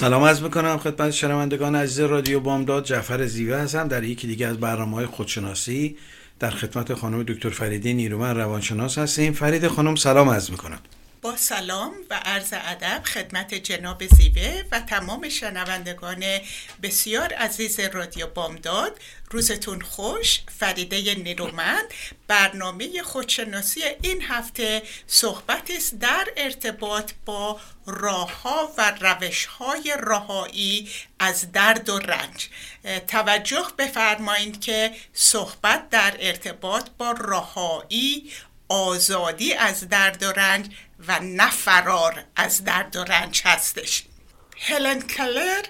سلام عرض می‌کنم خدمت شنوندگان عزیز رادیو بامداد. جعفر زیوه هستم. در یکی دیگه از برنامه های خودشناسی در خدمت خانم دکتر فریده نیرومن روانشناس هستیم. فرید خانم سلام عرض می‌کنم. با سلام و عرض ادب خدمت جناب زیوه و تمام شنوندگان بسیار عزیز رادیو بامداد. روزتون خوش فریده نیرومند. برنامه خودشناسی این هفته صحبت است در ارتباط با راهها و روشهای رهایی از درد و رنج. توجه بفرمایید که صحبت در ارتباط با رهایی آزادی از درد و رنج و نه فرار از درد و رنج هستش. هلن کلر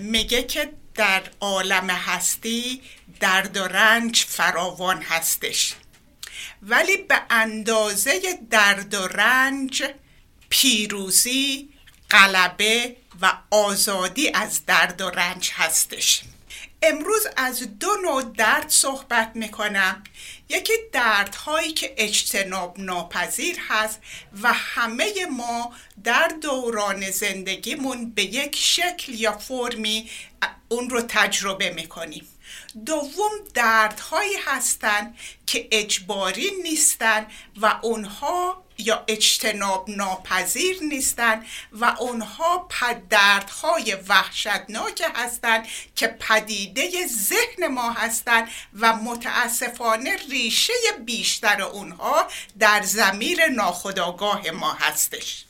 میگه که در عالم هستی درد و رنج فراوان هستش. ولی به اندازه درد و رنج پیروزی غلبه و آزادی از درد و رنج هستش. امروز از دو نوع درد صحبت می‌کنم. یکی دردهایی که اجتناب ناپذیر هست و همه ما در دوران زندگیمون به یک شکل یا فرمی اون رو تجربه می‌کنیم. دوم دردهایی هستند که اجباری نیستن و اونها یا اجتناب ناپذیر نیستند و اونها دردهای وحشتناک هستند که پدیده ذهن ما هستند و متاسفانه ریشه بیشتر اونها در زمیر ناخودآگاه ما هستش.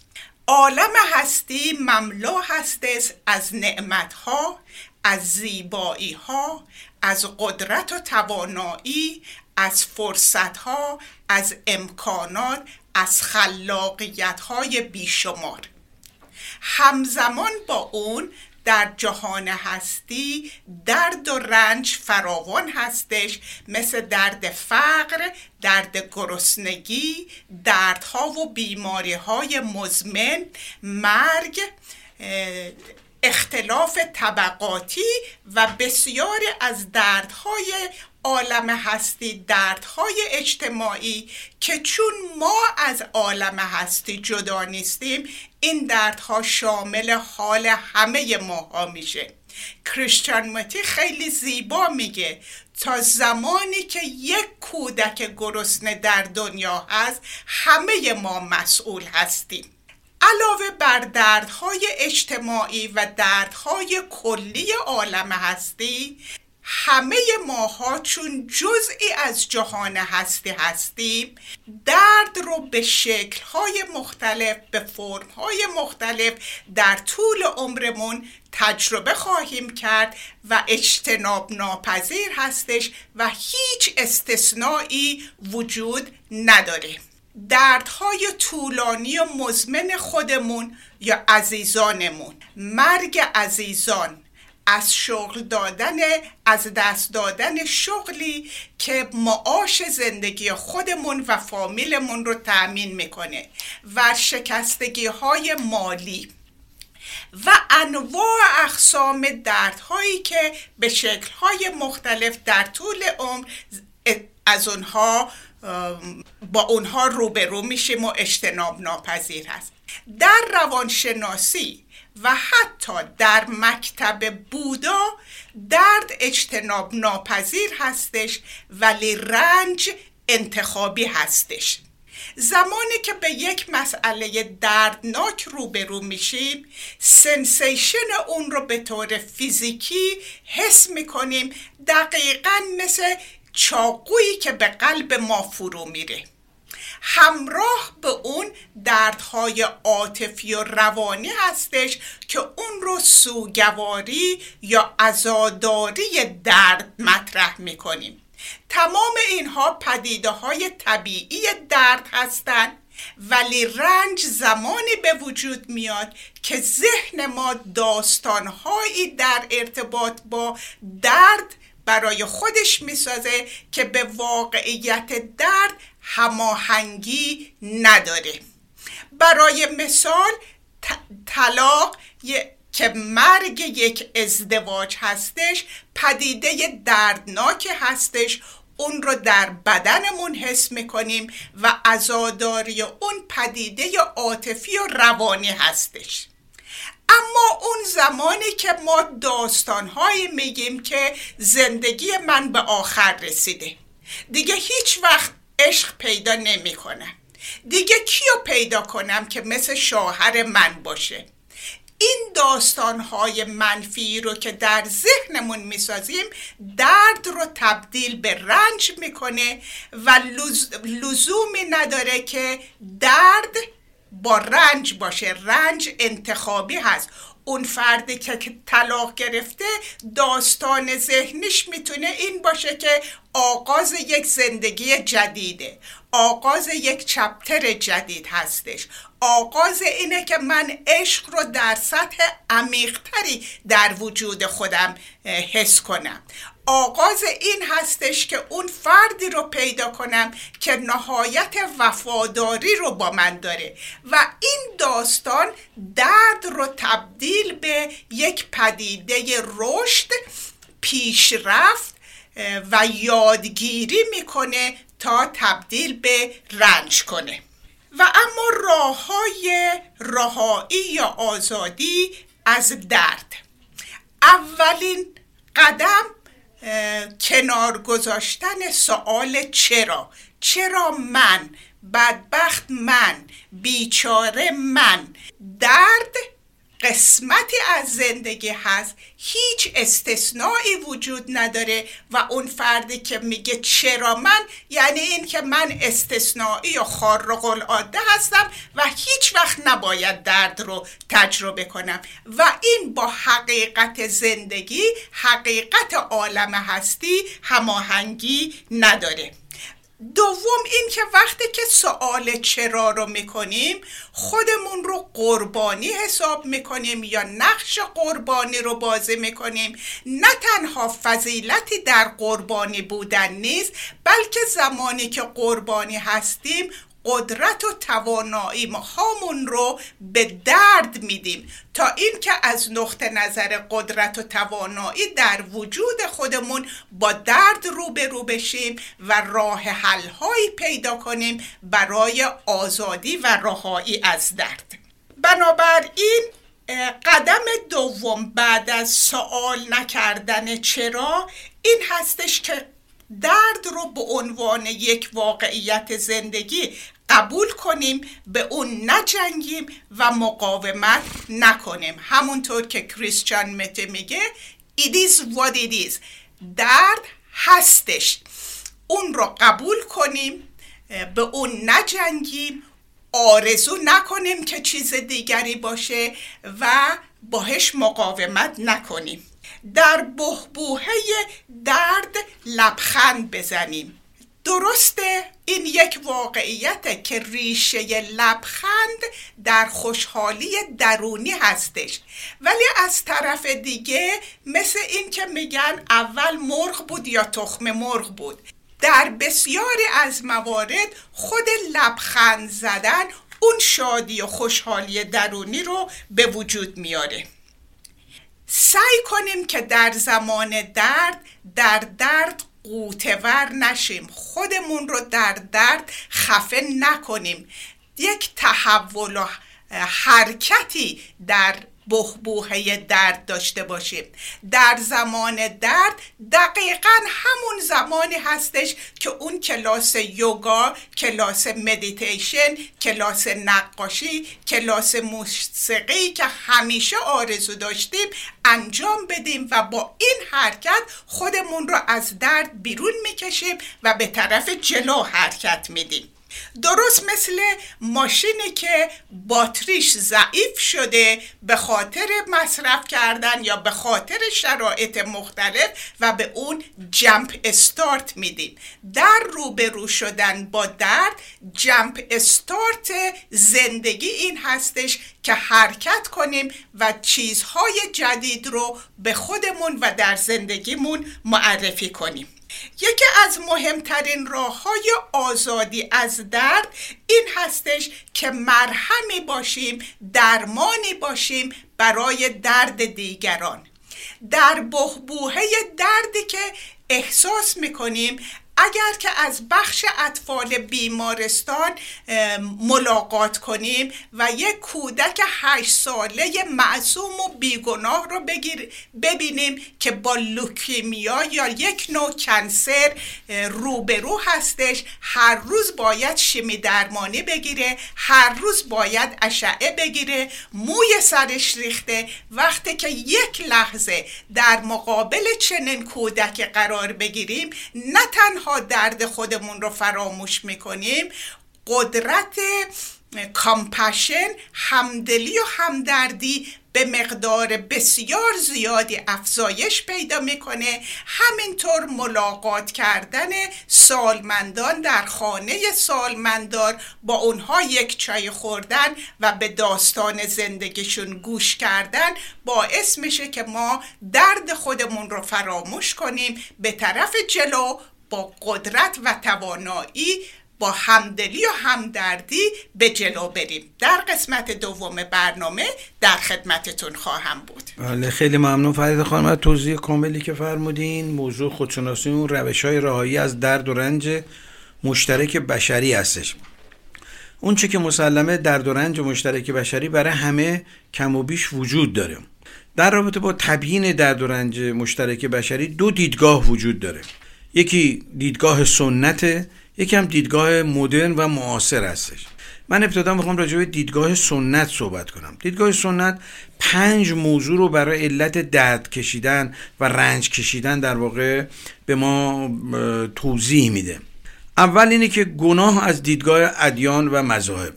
عالم هستی مملو هستش از نعمتها از زیبایی ها از قدرت و توانایی از فرصت ها از امکانات از خلاقیت های بیشمار. همزمان با اون در جهان هستی درد و رنج فراوان هستش مثل درد فقر درد گرسنگی دردها و بیماری های مزمن مرگ اختلاف طبقاتی و بسیاری از دردهای عالم هستی دردهای اجتماعی که چون ما از عالم هستی جدا نیستیم این دردها شامل حال همه ماها میشه. کریستیان متی خیلی زیبا میگه تا زمانی که یک کودک گرسنه در دنیا هست همه ما مسئول هستیم. علاوه بر دردهای اجتماعی و دردهای کلی عالم هستی همه ماها چون جزئی از جهان هستی هستیم درد رو به شکلهای مختلف به فرمهای مختلف در طول عمرمون تجربه خواهیم کرد و اجتناب ناپذیر هستش و هیچ استثنایی وجود نداره دردهای طولانی و مزمن خودمون یا عزیزانمون. مرگ عزیزان از شغل دادن از دست دادن شغلی که معاش زندگی خودمون و فامیلمون رو تأمین می‌کنه و شکستگی های مالی و انواع اقسام دردهایی که به شکلهای مختلف در طول عمر از اونها با اونها روبرو میشیم و اجتناب ناپذیر هست. در روانشناسی و حتی در مکتب بودا درد اجتناب ناپذیر هستش ولی رنج انتخابی هستش. زمانی که به یک مسئله دردناک روبرو میشیم سنسیشن اون رو به طور فیزیکی حس می‌کنیم. دقیقا مثل چاقویی که به قلب ما فرو میره. همراه به اون دردهای عاطفی و روانی هستش که اون رو سوگواری یا ازاداری درد مطرح می‌کنیم. تمام اینها پدیده های طبیعی درد هستند ولی رنج زمانی به وجود میاد که ذهن ما داستانهایی در ارتباط با درد برای خودش می‌سازه که به واقعیت درد هماهنگی نداره. برای مثال طلاق که مرگ یک ازدواج هستش پدیده دردناک هستش. اون رو در بدنمون حس می‌کنیم و ازاداری اون پدیده عاطفی و روانی هستش. اما اون زمانی که ما داستانهایی میگیم که زندگی من به آخر رسیده. دیگه هیچ وقت عشق پیدا نمی‌کنم دیگه کیو پیدا کنم که مثل شوهر من باشه؟ این داستانهای منفی رو که در ذهنمون می‌سازیم درد رو تبدیل به رنج می‌کنه و لزومی نداره که درد با رنج باشه. رنج انتخابی هست. اون فردی که طلاق گرفته داستان ذهنش می‌تونه این باشه که آغاز یک زندگی جدیده. آغاز یک چپتر جدید هستش. آغاز اینه که من عشق رو در سطح عمیقتری در وجود خودم حس کنم. آغاز این هستش که اون فردی رو پیدا کنم که نهایت وفاداری رو با من داره و این داستان درد رو تبدیل به یک پدیده رشد پیشرفت و یادگیری می‌کنه تا تبدیل به رنج کنه. و اما راه های رهایی یا آزادی از درد. اولین قدم کنار گذاشتن سوال چرا؟ چرا من؟ بدبخت من؟ بیچاره من؟ درد قسمتی از زندگی هست. هیچ استثنایی وجود نداره و اون فردی که میگه چرا من یعنی این که من استثنایی و خارق العاده هستم و هیچ وقت نباید درد رو تجربه کنم. و این با حقیقت زندگی حقیقت عالم هستی هماهنگی نداره. دوم این که وقتی که سوال چرا رو می‌کنیم خودمون رو قربانی حساب می‌کنیم یا نقش قربانی رو بازی می‌کنیم. نه تنها فضیلتی در قربانی بودن نیست بلکه زمانی که قربانی هستیم قدرت و توانایی هامون رو به درد میدیم. تا اینکه از نقطه نظر قدرت و توانایی در وجود خودمون با درد روبرو بشیم و راه حل هایی پیدا کنیم برای آزادی و رهایی از درد. بنابراین قدم دوم بعد از سوال نکردن چرا؟ این هستش که درد رو به عنوان یک واقعیت زندگی قبول کنیم به اون نجنگیم و مقاومت نکنیم. همونطور که کریستیان مته میگه it is what it is. درد هستش. اون رو قبول کنیم به اون نجنگیم آرزو نکنیم که چیز دیگری باشه و باهش مقاومت نکنیم. در بهبوهه درد لبخند بزنیم. درسته؟ این یک واقعیته که ریشه لبخند در خوشحالی درونی هستش. ولی از طرف دیگه مثل این که میگن اول مرغ بود یا تخم مرغ بود. در بسیاری از موارد خود لبخند زدن اون شادی و خوشحالی درونی رو به وجود میاره. سعی کنیم که در زمان درد در درد قوتور نشیم. خودمون رو در درد خفه نکنیم. یک تحول و حرکتی در بهبوهه درد داشته باشیم. در زمان درد دقیقا همون زمانی هستش که اون کلاس یوگا کلاس مدیتیشن کلاس نقاشی کلاس موسیقی که همیشه آرزو داشتیم انجام بدیم و با این حرکت خودمون رو از درد بیرون می‌کشیم و به طرف جلو حرکت میدیم. درست مثل ماشینی که باتریش ضعیف شده به خاطر مصرف کردن یا به خاطر شرایط مختلف و به اون جمپ استارت میدیم. در روبرو شدن با درد جمپ استارت زندگی این هستش که حرکت کنیم و چیزهای جدید رو به خودمون و در زندگیمون معرفی کنیم. یکی از مهمترین راه های آزادی از درد این هستش که مرهمی باشیم درمانی باشیم برای درد دیگران. در بهبوهه دردی که احساس می‌کنیم اگر که از بخش اطفال بیمارستان ملاقات کنیم و یک کودک هشت ساله معصوم و بیگناه رو بگیر ببینیم که با لوکیمیا یا یک نوع کنسر روبرو هستش. هر روز باید شیمی درمانی بگیره هر روز باید اشعه بگیره موی سرش ریخته. وقتی که یک لحظه در مقابل چنین کودک قرار بگیریم نه تنها درد خودمون رو فراموش می‌کنیم. قدرت کامپشن همدلی و همدردی به مقدار بسیار زیادی افزایش پیدا می‌کنه. همینطور ملاقات کردن سالمندان در خانه سالمندار با اونها یک چای خوردن و به داستان زندگیشون گوش کردن باعث میشه که ما درد خودمون رو فراموش کنیم. به طرف جلو با قدرت و توانایی با همدلی و همدردی به جلو بریم. در قسمت دوم برنامه در خدمتتون خواهم بود. بله خیلی ممنون فرید خانم از توضیح کاملی که فرمودین. موضوع خودشناسی اون روش های رهایی از درد و رنج مشترک بشری هستش. اون چه که مسلمه درد و رنج مشترک بشری برای همه کم و بیش وجود داره. در رابطه با تبیین درد و رنج مشترک بشری دو دیدگاه وجود داره. یکی دیدگاه سنت یکی هم دیدگاه مدرن و معاصر هستش. من ابتدا می‌خوام راجع به دیدگاه سنت صحبت کنم. دیدگاه سنت پنج موضوع رو برای علت درد کشیدن و رنج کشیدن در واقع به ما توضیح میده. اول اینه که گناه از دیدگاه ادیان و مذاهب.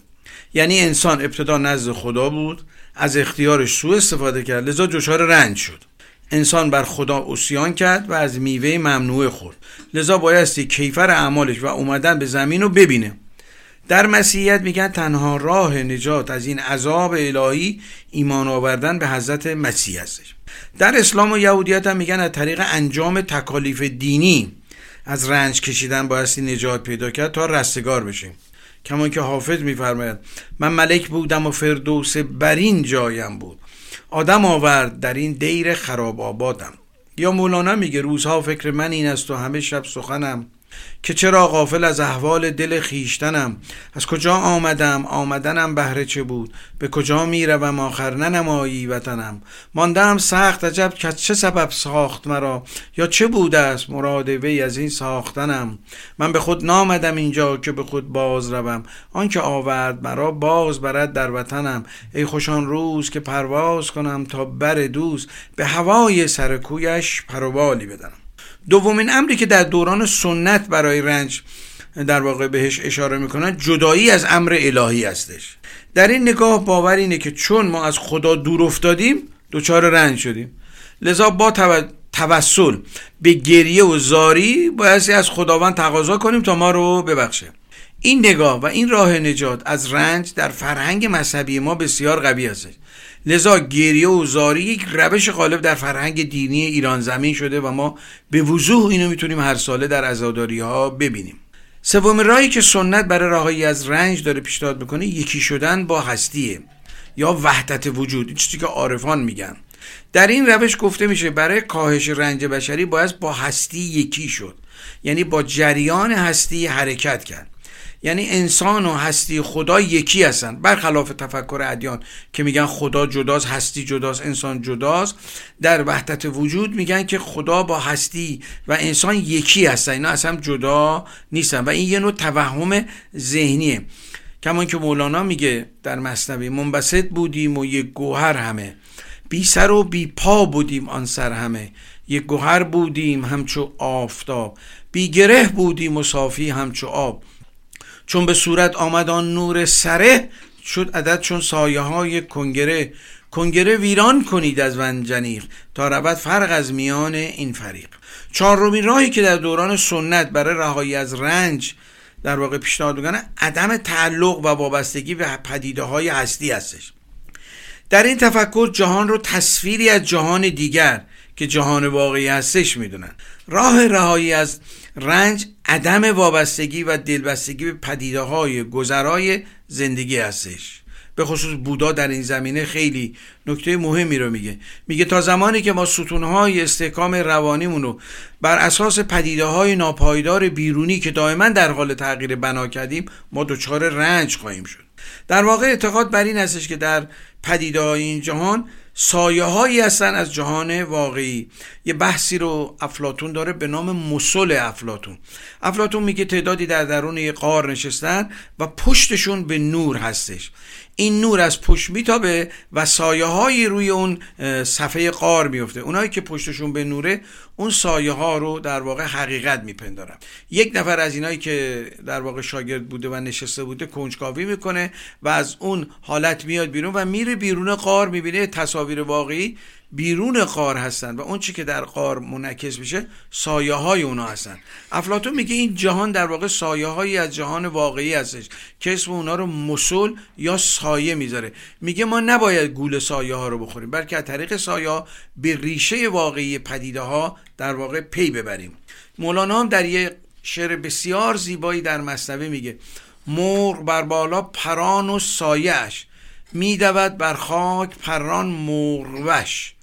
یعنی انسان ابتدا نزد خدا بود از اختیارش سوء استفاده کرد لذا دچار رنج شد. انسان بر خدا اسیان کرد و از میوه ممنوع خورد. لذا بایستی کیفر اعمالش و اومدن به زمین رو ببینه. در مسیحیت میگن تنها راه نجات از این عذاب الهی ایمان آوردن به حضرت مسیح هستش. در اسلام و یهودیت هم میگن از طریق انجام تکالیف دینی از رنج کشیدن بایستی نجات پیدا کرد تا رستگار بشیم کمان که حافظ میفرماید من ملک بودم و فردوس برین جایم بود. آدم آورد در این دیر خراب آبادم. یا مولانا میگه روزها فکر من این است و همه شب سخنم. که چرا غافل از احوال دل خیشتنم از کجا آمدم؟ آمدنم بهره چه بود؟ به کجا می‌روم آخر؟ ننمایی وطنم. ماندم سخت عجب که چه سبب ساخت مرا؟ یا چه بوده است مراد وی از این ساختنم؟ من به خود نامدم اینجا که به خود باز روم. آنکه آورد مرا باز برد در وطنم. ای خوشان روز که پرواز کنم تا بر دوست. به هوای سرکویش پروبالی بدنم. دومین امری که در دوران سنت برای رنج در واقع بهش اشاره می‌کنن جدایی از امر الهی هستش. در این نگاه باور اینه که چون ما از خدا دور افتادیم دچار رنج شدیم. لذا با توسل به گریه و زاری بایستی از خداوند تقاضا کنیم تا ما رو ببخشه. این نگاه و این راه نجات از رنج در فرهنگ مذهبی ما بسیار قوی هستش. لذا گریه و زاری یک روش غالب در فرهنگ دینی ایران زمین شده و ما به وضوح اینو می‌تونیم هر ساله در عزاداری ها ببینیم. سوم راهی که سنت برای راهی از رنج داره پیشنهاد می‌کنه یکی شدن با هستیه یا وحدت وجود. این چیزی که عارفان میگن. در این روش گفته میشه برای کاهش رنج بشری باید با هستی یکی شد. یعنی با جریان هستی حرکت کرد. یعنی انسان و هستی خدا یکی هستن. برخلاف تفکر ادیان که میگن خدا جداست هستی جداست انسان جداست در وحدت وجود میگن که خدا با هستی و انسان یکی هستن. اینا اصلا جدا نیستن و این یه نوع توهم ذهنیه. کمان که مولانا میگه در مصنوی منبسط بودیم و یک گوهر همه. بی سر و بی پا بودیم آن سر همه. یک گوهر بودیم همچو آفتاب. بی گره بودیم و صافی همچو آب. چون به صورت آمد آن نور سره شد عدد چون سایه های کنگره. کنگره ویران کنید از ونجنیق تا رود فرق از میان این فریق. چهارمین راهی که در دوران سنت برای رهایی از رنج در واقع پیشنهاد می‌کنه عدم تعلق و وابستگی به پدیده های هستی هستش. در این تفکر جهان رو تصویری از جهان دیگر که جهان واقعی هستش می‌دونن. راه رهایی از رنج عدم وابستگی و دلبستگی به پدیده های گذرای زندگی هستش. به خصوص بودا در این زمینه خیلی نکته مهمی رو میگه. میگه تا زمانی که ما ستونهای استحکام روانیمون رو بر اساس پدیده های ناپایدار بیرونی که دائما در حال تغییر بنا کردیم ما دچار رنج خواهیم شد. در واقع اعتقاد بر این هستش که در پدیده های این جهان سایه هایی هستن از جهان واقعی. یه بحثی رو افلاتون داره به نام مسل افلاتون افلاتون میگه تعدادی در درون یه قار نشستن و پشتشون به نور هستش. این نور از پشت میتابه و سایه هایی روی اون صفحه قار میفته اونایی که پشتشون به نوره اون سایه ها رو در واقع حقیقت میپندارن. یک نفر از اینایی که در واقع شاگرد بوده و نشسته بوده کنجکاوی می‌کنه و از اون حالت میاد بیرون و میره بیرون قار می‌بینه تصاویر واقعی. بیرون قار هستن و اون چی که در قار منعکس میشه سایه های اونا هستن. افلاتون میگه این جهان در واقع سایه هایی از جهان واقعی هستش. که اسم اونا رو مسل یا سایه می‌ذاره. میگه ما نباید گول سایه ها رو بخوریم بلکه از طریق سایه ها به ریشه واقعی پدیده ها در واقع پی ببریم. مولانا هم در یه شعر بسیار زیبایی در مصنوی میگه مرغ بر بالا پران و سایش میدود بر خاک پران مرغوش.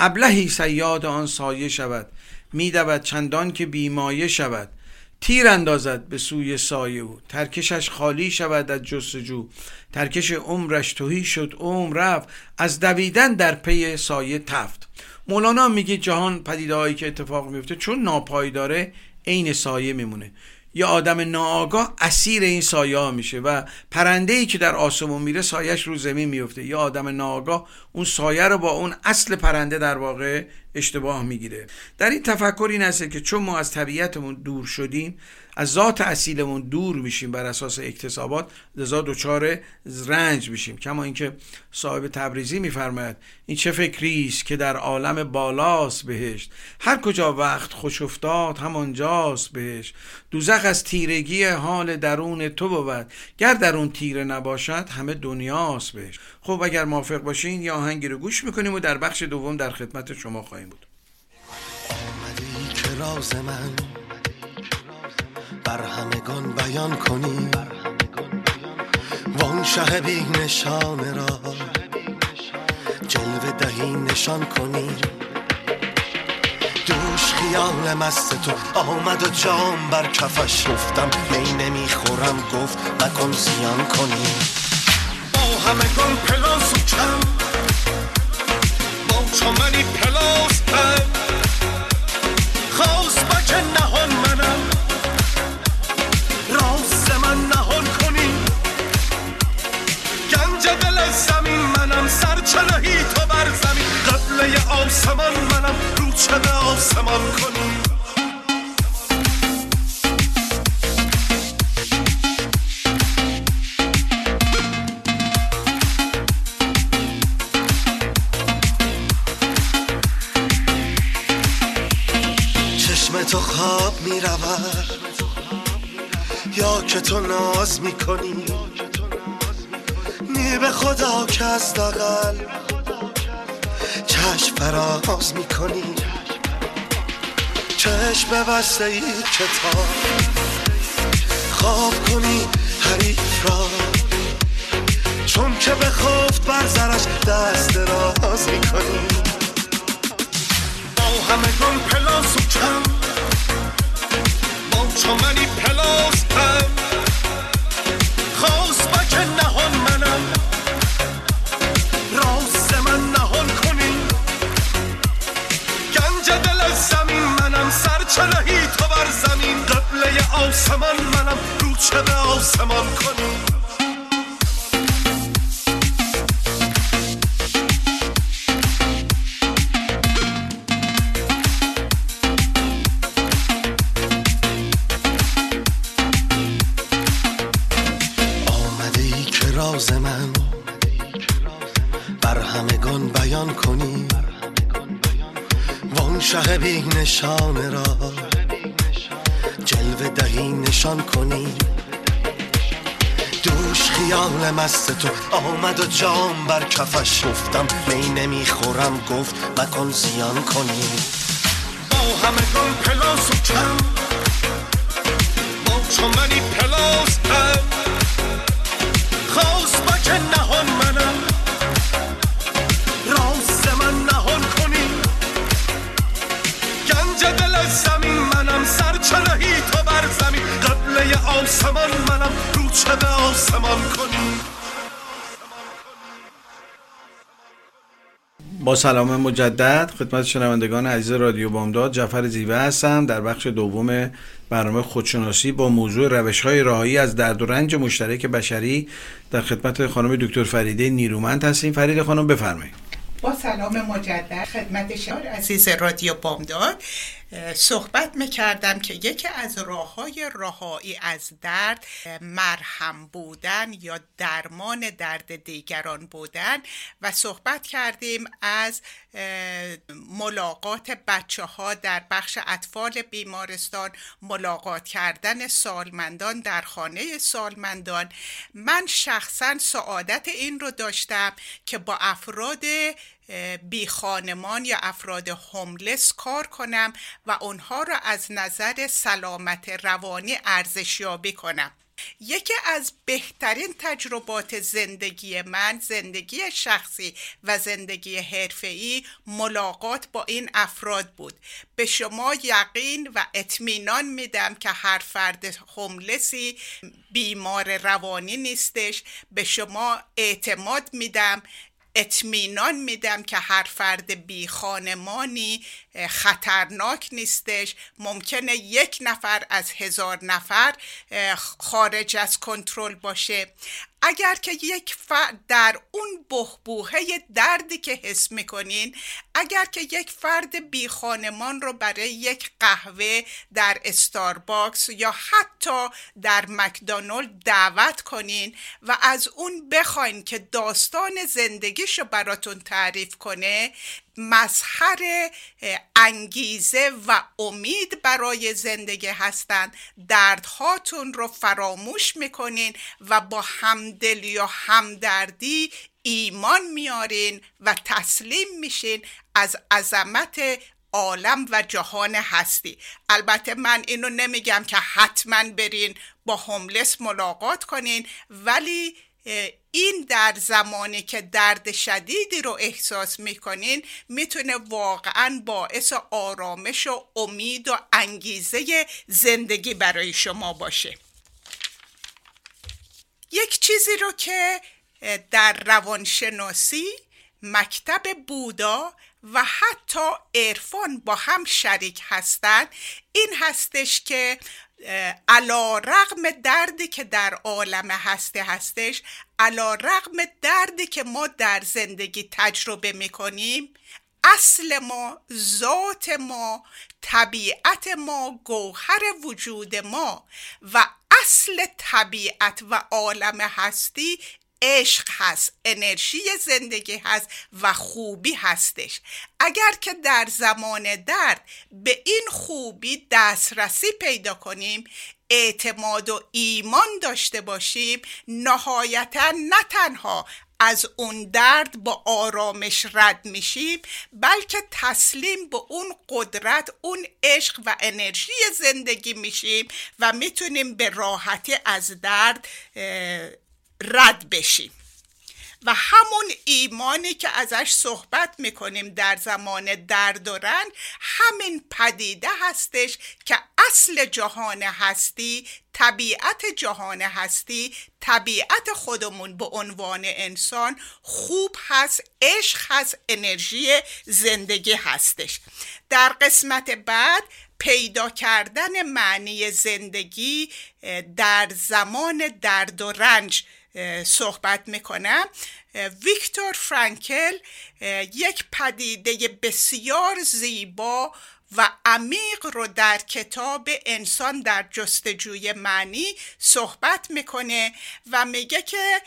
ابلهی سیاد آن سایه شود. میدود چندان که بیمایه شود. تیر اندازد به سوی سایه او. ترکشش خالی شود از جستجو. ترکش عمرش توهی شد عمر رفت. از دویدن در پی سایه تفت. مولانا میگه جهان پدیده که اتفاق میفته چون ناپایداره عین سایه میمونه. یا آدم ناآگاه اسیر این سایه ها میشه و پرنده ای که در آسمون میره سایش رو زمین میفته. یا آدم ناآگاه اون سایه رو با اون اصل پرنده در واقع اشتباه می‌گیره. در این تفکر این هست که چون ما از طبیعتمون دور شدیم از ذات اصیلمون دور میشیم بر اساس اکتسابات لذا دچار رنج میشیم. کما اینکه صاحب تبریزی میفرماید این چه فکری است که در عالم بالاست بهشت؟ هر کجا وقت خوش افتاد همانجاست بهشت. دوزخ از تیرگی حال درون تو بود. گر در اون تیره نباشد همه دنیاست بهش خب اگر موافق باشین یا آهنگی رو گوش می‌کنیم و در بخش دوم در خدمت شما خواهیم بود. که من بر همگان بیان کنی. وان شه بی نشان را جلوه دهی نشان کنی. دوش خیال مست تو. آمد و جام بر کفش گفتم می نمی‌خورم. گفت نکن زیان کنی. با همگان پلاس و کم. با چمنی پلاس آسمان منم رو چه آسمان کنی تو خواب می یا که تو ناز می کنی نی به خدا که از دقل چشم فراز می کنی چشم بسته ای کتاب خواب کنی حریف را. چون که به خفت بر زرش دست راز می کنی با همگان پلاس و کم. نمی‌خورم گفت مکن زیان کنی. با سلام مجدد خدمت شنوندگان عزیز رادیو بامداد جعفر زیوه هستم. در بخش دوم برنامه خودشناسی با موضوع روش های راهی از درد و رنج مشترک بشری در خدمت خانم دکتر فریده نیرومند هستیم. فرید خانم بفرمایید. با سلام مجدد خدمت شما عزیز رادیو بامداد. صحبت می‌کردم که یکی از راه های رهایی از درد مرهم بودن یا درمان درد دیگران بودن و صحبت کردیم از ملاقات بچه ها در بخش اطفال بیمارستان ملاقات کردن سالمندان در خانه سالمندان. من شخصا سعادت این رو داشتم که با افراد بی خانمان یا افراد هوملس کار کنم و اونها را از نظر سلامت روانی ارزشیابی کنم. یکی از بهترین تجربات زندگی من زندگی شخصی و زندگی حرفه‌ای ملاقات با این افراد بود. به شما یقین و اطمینان میدم که هر فرد هوملسی بیمار روانی نیستش. به شما اعتماد میدم اطمینان میدم که هر فرد بی خانمانی خطرناک نیستش. ممکنه یک نفر از هزار نفر خارج از کنترل باشه. اگر که یک فرد در اون بهبوهه دردی که حس می‌کنین اگر که یک فرد بی خانمان رو برای یک قهوه در استارباکس یا حتی در مکدونالد دعوت کنین و از اون بخواین که داستان زندگیشو براتون تعریف کنه مظهر انگیزه و امید برای زندگی هستند. دردهاتون رو فراموش می‌کنین و با همدل یا همدردی ایمان میارین و تسلیم میشین از عظمت عالم و جهان هستی. البته من اینو نمیگم که حتما برین با هوملس ملاقات کنین ولی این در زمانی که درد شدیدی رو احساس می‌کنین می‌تونه واقعا باعث آرامش و امید و انگیزه زندگی برای شما باشه. یک چیزی رو که در روانشناسی مکتب بودا و حتی عرفان با هم شریک هستند این هستش که علا رغم دردی که در عالم هسته هستش علا رغم دردی که ما در زندگی تجربه می‌کنیم اصل ما ذات ما طبیعت ما گوهر وجود ما و اصل طبیعت و عالم هستی عشق هست انرژی زندگی هست و خوبی هستش. اگر که در زمان درد به این خوبی دسترسی پیدا کنیم اعتماد و ایمان داشته باشیم نهایتا نه تنها از اون درد با آرامش رد میشیم بلکه تسلیم به اون قدرت اون عشق و انرژی زندگی میشیم و می‌تونیم به راحتی از درد رد بشیم. و همون ایمانی که ازش صحبت می‌کنیم در زمان درد و رنج همین پدیده هستش که اصل جهان هستی طبیعت جهان هستی طبیعت خودمون به عنوان انسان خوب هست عشق هست انرژی زندگی هستش. در قسمت بعد پیدا کردن معنی زندگی در زمان درد و رنج صحبت می‌کنم. ویکتور فرانکل یک پدیده بسیار زیبا و عمیق رو در کتاب انسان در جستجوی معنی صحبت می‌کنه و میگه که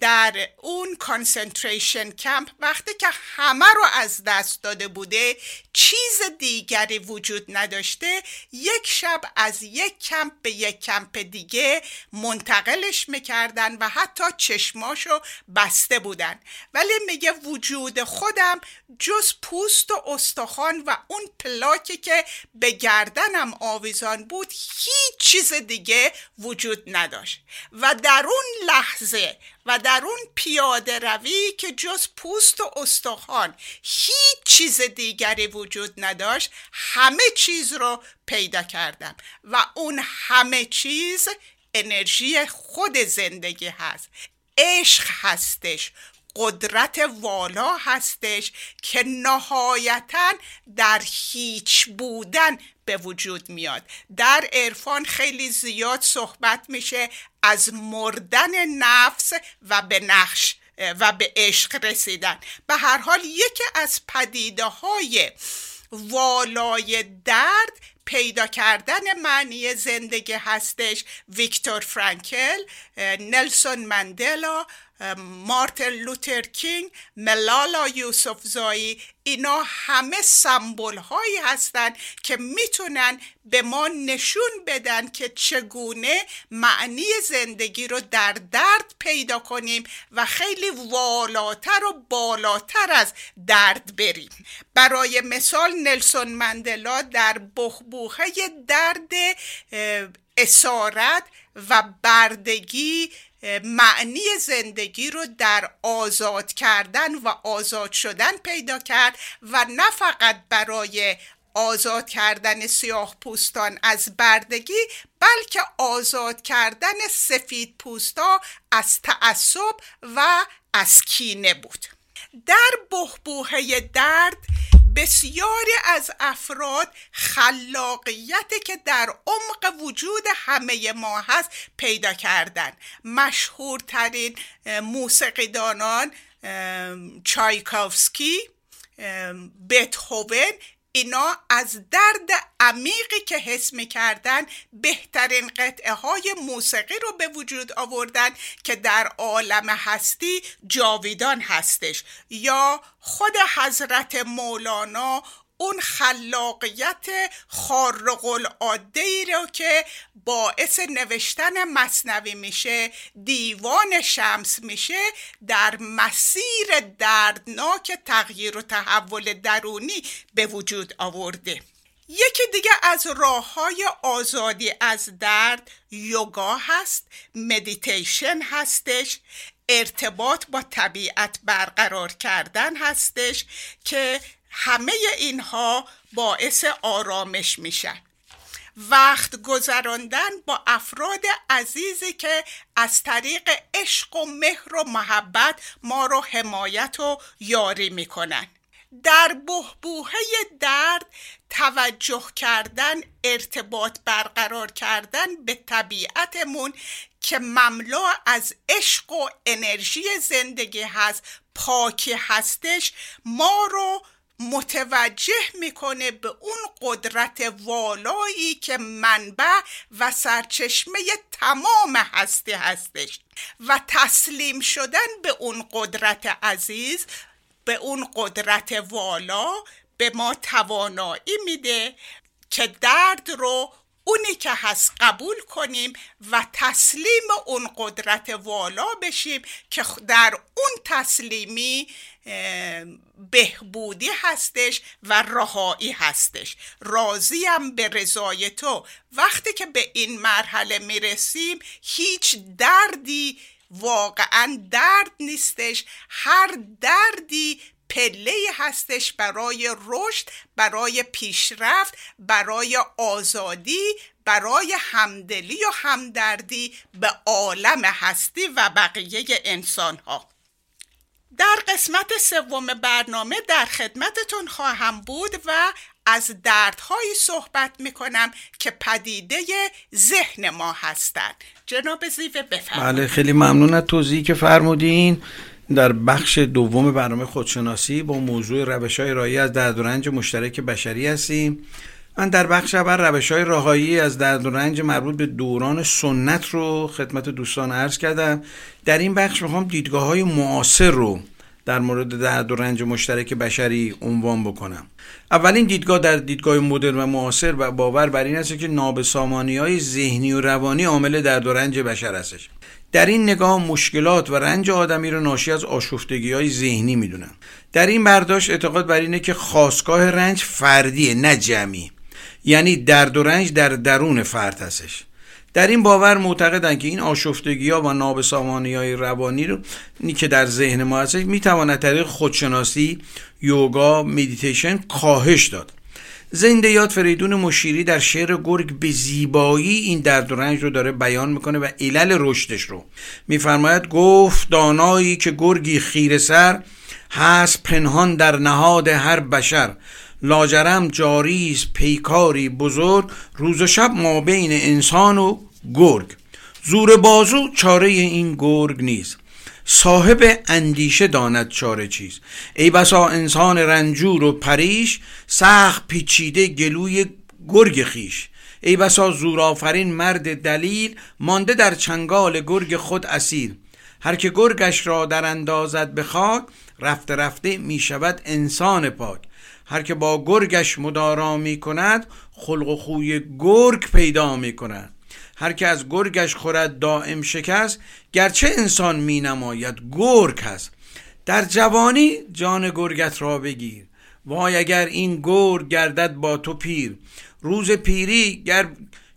در اون کانسنتریشن کمپ وقتی که همه رو از دست داده بوده چیز دیگری وجود نداشته. یک شب از یک کمپ به یک کمپ دیگه منتقلش می‌کردن و حتی چشماشو بسته بودن. ولی میگه وجود خودم جز پوست و استخوان و اون پلاکی که به گردنم آویزان بود هیچ چیز دیگه وجود نداشت. و در اون لحظه و در اون پیاده روی که جز پوست و استخوان هیچ چیز دیگری وجود نداشت همه چیز رو پیدا کردم و اون همه چیز انرژی خود زندگی هست. عشق هستش قدرت والا هستش که نهایتا در هیچ بودن به وجود میاد. در عرفان خیلی زیاد صحبت میشه از مردن نفس و به نقش و به عشق رسیدن. به هر حال یکی از پدیده های والای درد پیدا کردن معنی زندگی هستش. ویکتور فرانکل نلسون مندلا مارتن لوتر کینگ ملالا یوسف زایی اینا همه سمبول هایی هستند که می‌تونن به ما نشون بدن که چگونه معنی زندگی رو در درد پیدا کنیم و خیلی والاتر و بالاتر از درد بریم. برای مثال نلسون مندلا در بخبوخه درد اسارت و بردگی معنی زندگی رو در آزاد کردن و آزاد شدن پیدا کرد و نه فقط برای آزاد کردن سیاه پوستان از بردگی بلکه آزاد کردن سفید پوستا از تعصب و از کینه بود. در بحبوحه درد بسیاری از افراد خلاقیتی که در عمق وجود همه ما هست پیدا کردن. مشهورترین موسیقیدانان چایکوفسکی بتهوون اینا از درد عمیقی که حس می‌کردن بهترین قطعه های موسیقی رو به وجود آوردن که در عالم هستی جاویدان هستش. یا خود حضرت مولانا اون خلاقیت خارق العاده ای رو که باعث نوشتن مصنوی میشه دیوان شمس میشه در مسیر دردناک تغییر و تحول درونی به وجود آورده. یکی دیگه از راه های آزادی از درد یوگا هست مدیتیشن هستش ارتباط با طبیعت برقرار کردن هستش که همه اینها باعث آرامش میشن وقت گذراندن با افراد عزیزی که از طریق عشق و مهر و محبت ما رو حمایت و یاری می‌کنن. در بهبوهه درد توجه کردن ارتباط برقرار کردن به طبیعتمون که مملو از عشق و انرژی زندگی هست پاکی هستش ما رو متوجه می‌کنه به اون قدرت والایی که منبع و سرچشمه تمام هستی هستش و تسلیم شدن به اون قدرت عزیز به اون قدرت والا به ما توانایی میده که درد رو اونی که هست قبول کنیم و تسلیم اون قدرت والا بشیم که در اون تسلیمی بهبودی هستش و رهایی هستش. راضیم به رضای تو. وقتی که به این مرحله می‌رسیم هیچ دردی واقعا درد نیستش. هر دردی پله هستش برای رشد برای پیشرفت برای آزادی برای همدلی و همدردی به عالم هستی و بقیه انسان ها در قسمت سوم برنامه در خدمتتون خواهم بود و از دردهایی صحبت می‌کنم که پدیده ذهن ما هستند. جناب زیوه بفرمایید. بله خیلی ممنون از توضیحی که فرمودین. در بخش دوم برنامه خودشناسی با موضوع روش های رایی از درد و رنج مشترک بشری هستیم. من در بخش اول روش های راهایی از درد و رنج مربوط به دوران سنت رو خدمت دوستان عرض کردم. در این بخش می‌خوام دیدگاه های معاصر رو در مورد درد و رنج مشترک بشری عنوان بکنم. اولین دیدگاه در دیدگاه مدرن و معاصر و باور بر این است که نابسامانی های ذهنی و روانی عامل درد و رنج بشر هستش. در این نگاه مشکلات و رنج آدمی رو ناشی از آشفتگی های ذهنی می‌دونن در این برداشت اعتقاد بر اینه که خواستگاه رنج فردیه نه جمعی. یعنی درد و رنج در درون فرد هستش. در این باور معتقدند که این آشفتگی ها و نابسامانی های روانی رو که در ذهن ما هستش می‌تواند طریق خودشناسی یوگا مدیتیشن کاهش داد. زنده یاد فریدون مشیری در شعر گرگ به زیبایی این درد و رنج رو داره بیان می‌کنه و علل رشدش رو. میفرماید گفت دانایی که گرگی خیر سر هست پنهان در نهاد هر بشر. لاجرم جاریز پیکاری بزرگ روز و شب ما بین انسان و گرگ. زور بازو چاره این گرگ نیست. صاحب اندیشه داند چاره چیز. ای بسا انسان رنجور و پریش سخت پیچیده گلوی گرگ خیش. ای بسا زورآفرین مرد دلیل مانده در چنگال گرگ خود اسیر. هر که گرگش را در اندازد به خاک رفته رفته می شود انسان پاک. هر که با گرگش مدارا می کند خلق و خوی گرگ پیدا می کند. هر که از گرگش خورد دائم شکست گرچه انسان می نماید گرگ هست. در جوانی جان گرگت را بگیر. وای اگر این گرگ گردد با تو پیر. روز پیری گر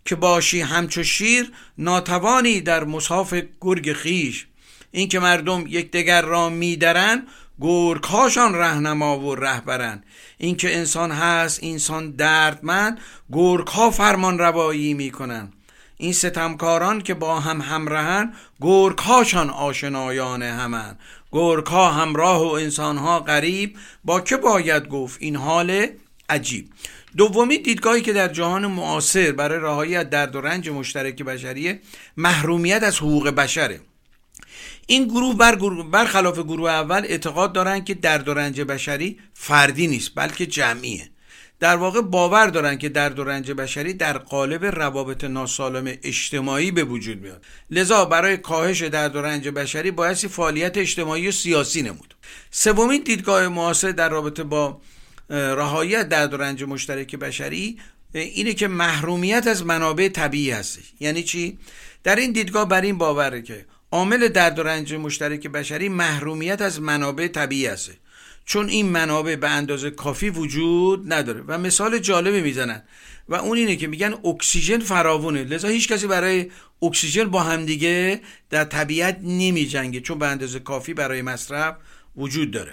که باشی همچو شیر ناتوانی در مصاف گرگ خیش این که مردم یکدیگر را میدرن گرگهاشان رهنما و رهبرن. اینکه انسان هست انسان دردمند گرگها فرمان روایی می‌کنن این ستمکاران که با هم همراهن گرگهاشان آشنایان همن. گرگها همراه و انسانها غریب با که باید گفت این حال عجیب. دومی دیدگاهی که در جهان معاصر برای رهایی از درد و رنج مشترک بشریه محرومیت از حقوق بشره. این گروه بر برخلاف گروه اول اعتقاد دارند که درد و رنج بشری فردی نیست بلکه جمعیه. در واقع باور دارند که درد و رنج بشری در قالب روابط ناسالم اجتماعی به وجود میاد. لذا برای کاهش درد و رنج بشری بایستی فعالیت اجتماعی و سیاسی نمود. سومین دیدگاه معاصر در رابطه با رهایی درد و رنج مشترک بشری اینه که محرومیت از منابع طبیعی هست یعنی چی؟ در این دیدگاه بر این باوره که عامل درد و رنج مشترک بشری محرومیت از منابع طبیعی است چون این منابع به اندازه کافی وجود نداره و مثال جالبی می‌زنن و اون اینه که میگن اکسیژن فراوونه. لذا هیچ کسی برای اکسیژن با همدیگه در طبیعت نمی جنگه چون به اندازه کافی برای مصرف وجود داره.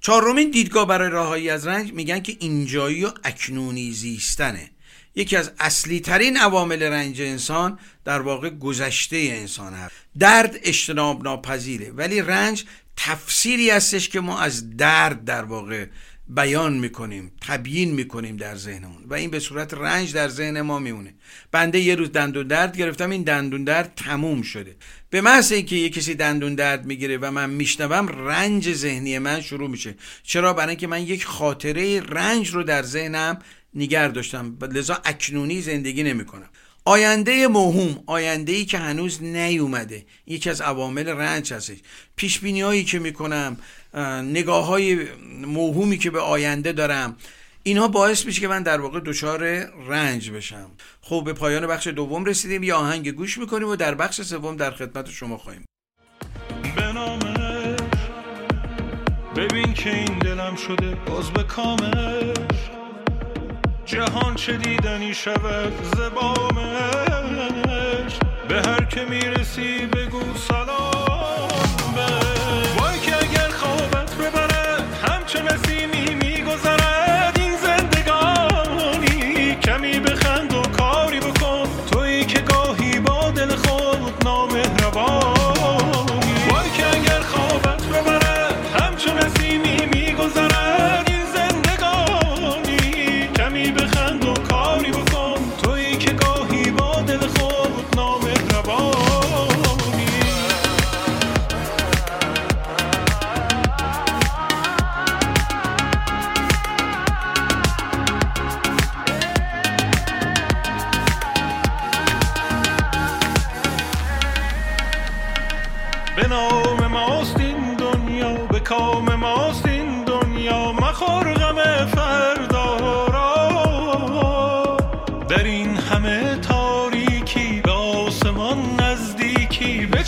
چهارمین دیدگاه برای رهایی از رنج میگن که اینجایی و اکنونی زیستنه. یکی از اصلی ترین عوامل رنج انسان در واقع گذشته انسان هست. درد اجتناب ناپذیره ولی رنج تفسیری هستش که ما از درد در واقع بیان می‌کنیم تبیین می‌کنیم در ذهنمون و این به صورت رنج در ذهن ما میمونه. بنده یه روز دندون درد گرفتم این دندون درد تموم شده. به محض اینکه یه کسی دندون درد می‌گیره و من میشنوم رنج ذهنی من شروع میشه. چرا؟ برای اینکه من یک خاطره رنج رو در ذهنم نگر داشتم. لذا اکنونی زندگی نمی‌کنم. آینده موهوم آینده ای که هنوز نیومده. یکی از عوامل رنج هستش. پیش بینی هایی که می‌کنم نگاه های موهومی که به آینده دارم اینها باعث میشه که من در واقع دچار رنج بشم. خب به پایان بخش دوم رسیدیم. یه آهنگ گوش می‌کنیم و در بخش سوم در خدمت شما خواهیم ببین که این دلم شده باز به کامش. جهان چه دیدنی شود زبامش به هر که می‌رسی بگو سلام.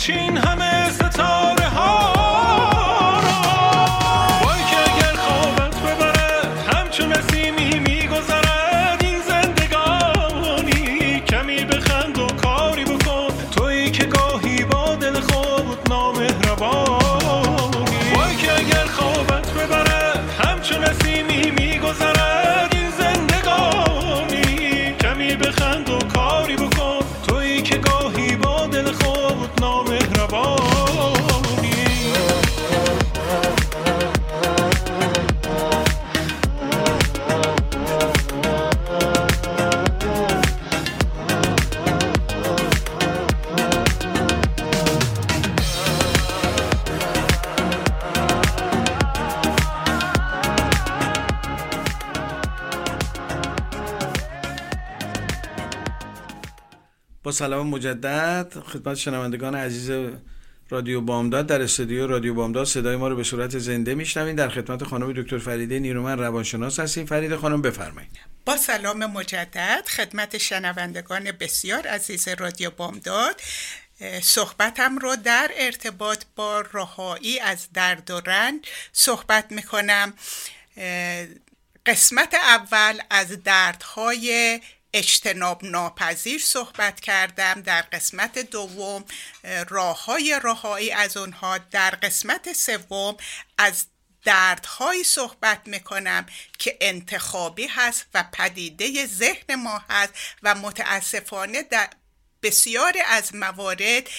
1400. سلام مجدد. خدمت شنوندگان عزیز رادیو بامداد در استودیو رادیو بامداد صدای ما رو به صورت زنده میشنوین در خدمت خانم دکتر فریده نیرومن روانشناس هستیم. فریده خانم بفرمایید. با سلام مجدد خدمت شنوندگان بسیار عزیز رادیو بامداد. صحبتم رو در ارتباط با رهایی از درد و رنج صحبت می‌کنم. قسمت اول از دردهای اجتناب ناپذیر صحبت کردم در قسمت دوم. راه های رهایی از اونها. در قسمت سوم از دردهایی صحبت می‌کنم که انتخابی هست و پدیده ذهن ما هست و متاسفانه در بسیاری از موارد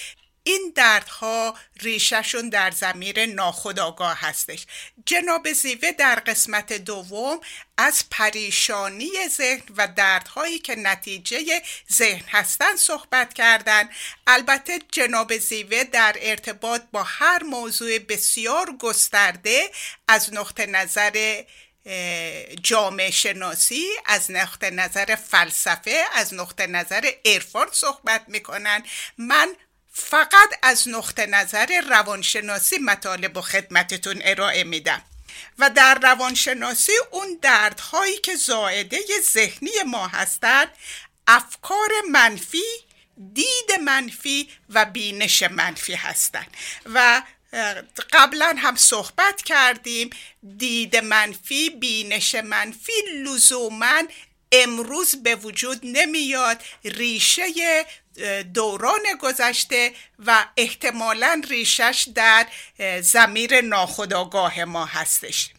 این دردها ریشهشون در زمیر ناخودآگاه هستش. جناب زیوه در قسمت دوم از پریشانی ذهن و دردهایی که نتیجه ذهن هستن صحبت کردن. البته جناب زیوه در ارتباط با هر موضوع بسیار گسترده از نقطه نظر جامعه شناسی از نقطه نظر فلسفه از نقطه نظر عرفان صحبت می‌کنن. من فقط از نقطه نظر روانشناسی مطالب و خدمتتون ارائه میدم. و در روانشناسی اون دردهایی که زائده ذهنی ما هستند افکار منفی دید منفی و بینش منفی هستند و قبلا هم صحبت کردیم دید منفی بینش منفی لزوما امروز به وجود نمیاد. ریشه دوران گذشته و احتمالا ریشش در زمیر ناخودآگاه ما هستش.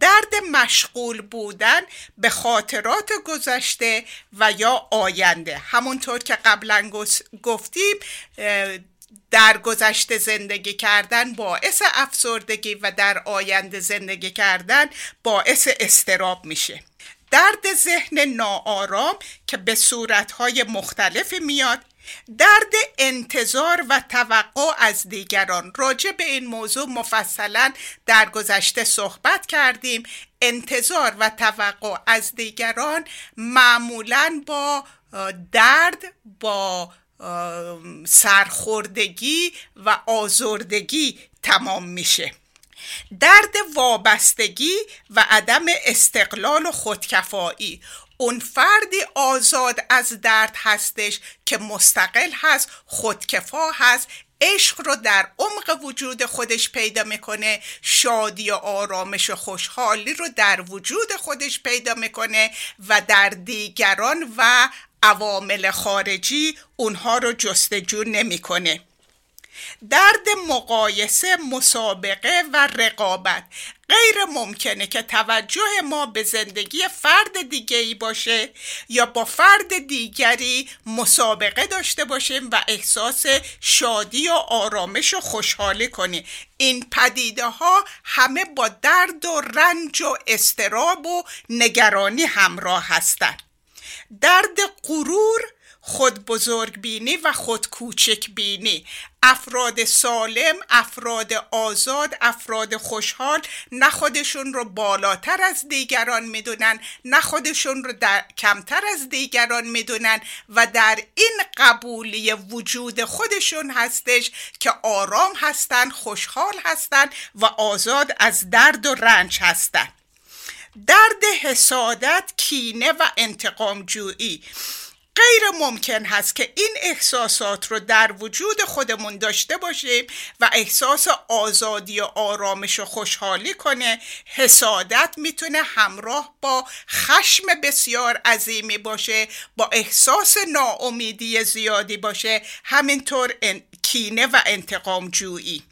درد مشغول بودن به خاطرات گذشته و یا آینده. همونطور که قبلا گفتیم در گذشته زندگی کردن باعث افسردگی و در آینده زندگی کردن باعث استراب میشه. درد ذهن ناآرام که به صورتهای مختلفی میاد درد انتظار و توقع از دیگران. راجع به این موضوع مفصلا در گذشته صحبت کردیم. انتظار و توقع از دیگران معمولا با درد با سرخوردگی و آزردگی تمام میشه. درد وابستگی و عدم استقلال و خودکفایی. اون فردی آزاد از درد هستش که مستقل هست خودکفا هست عشق رو در عمق وجود خودش پیدا می‌کنه شادی و آرامش و خوشحالی رو در وجود خودش پیدا می‌کنه و در دیگران و عوامل خارجی اونها رو جستجو نمی‌کنه. درد مقایسه مسابقه و رقابت. غیر ممکنه که توجه ما به زندگی فرد دیگه ای باشه یا با فرد دیگری مسابقه داشته باشیم و احساس شادی و آرامش و خوشحالی کنیم. این پدیده ها همه با درد و رنج و استراب و نگرانی همراه هستند. درد غرور خود بزرگ بینی و خود کوچک بینی. افراد سالم افراد آزاد افراد خوشحال نه خودشون رو بالاتر از دیگران می‌دونن نه خودشون رو در کمتر از دیگران می‌دونن و در این قبولی وجود خودشون هستش که آرام هستن خوشحال هستن و آزاد از درد و رنج هستن. درد حسادت کینه و انتقام جویی غیر ممکن هست که این احساسات رو در وجود خودمون داشته باشیم و احساس آزادی و آرامش و خوشحالی کنه حسادت می‌تونه همراه با خشم بسیار عظیمی باشه با احساس ناامیدی زیادی باشه همینطور کینه و انتقام جویی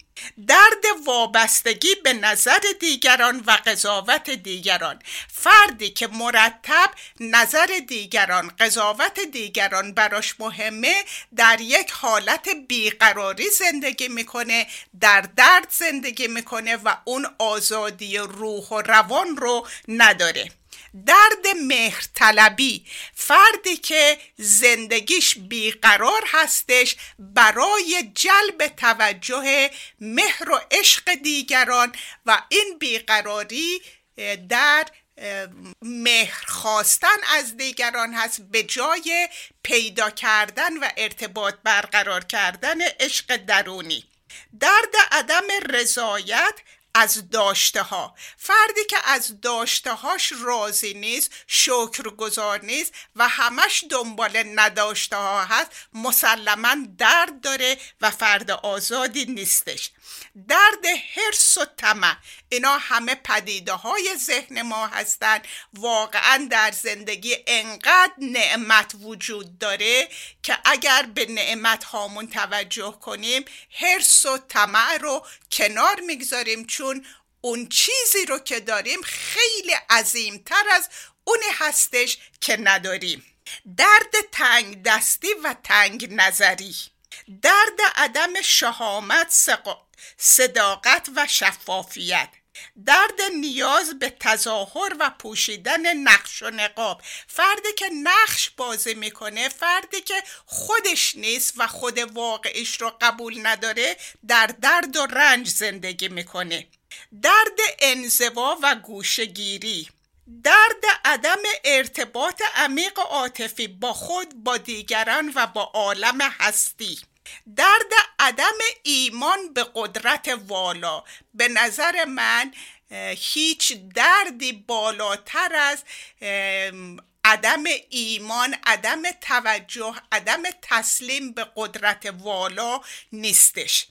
درد وابستگی به نظر دیگران و قضاوت دیگران. فردی که مرتب نظر دیگران قضاوت دیگران براش مهمه در یک حالت بیقراری زندگی می‌کنه در درد زندگی می‌کنه و اون آزادی روح و روان رو نداره. درد مهرطلبی فردی که زندگیش بیقرار هستش برای جلب توجه مهر و عشق دیگران و این بیقراری در مهر خواستن از دیگران هست به جای پیدا کردن و ارتباط برقرار کردن عشق درونی. درد عدم رضایت از داشته ها فردی که از داشته هاش راضی نیست شکرگزار نیست و همش دنبال نداشته ها هست مسلما درد داره و فرد آزادی نیستش. درد حرس و طمع. اینا همه پدیده های ذهن ما هستند واقعا در زندگی انقدر نعمت وجود داره که اگر به نعمت هامون توجه کنیم حرس و طمع رو کنار می‌گذاریم. چون اون چیزی رو که داریم خیلی عظیمتر از اونی هستش که نداریم. درد تنگ دستی و تنگ نظری درد عدم شهامت صداقت و شفافیت. درد نیاز به تظاهر و پوشیدن نقش و نقاب. فردی که نقش بازی می‌کنه فردی که خودش نیست و خود واقعش رو قبول نداره در درد و رنج زندگی می‌کنه. درد انزوا و گوشگیری درد عدم ارتباط عمیق عاطفی با خود با دیگران و با عالم هستی. درد عدم ایمان به قدرت والا. به نظر من هیچ دردی بالاتر از عدم ایمان عدم توجه عدم تسلیم به قدرت والا نیستش.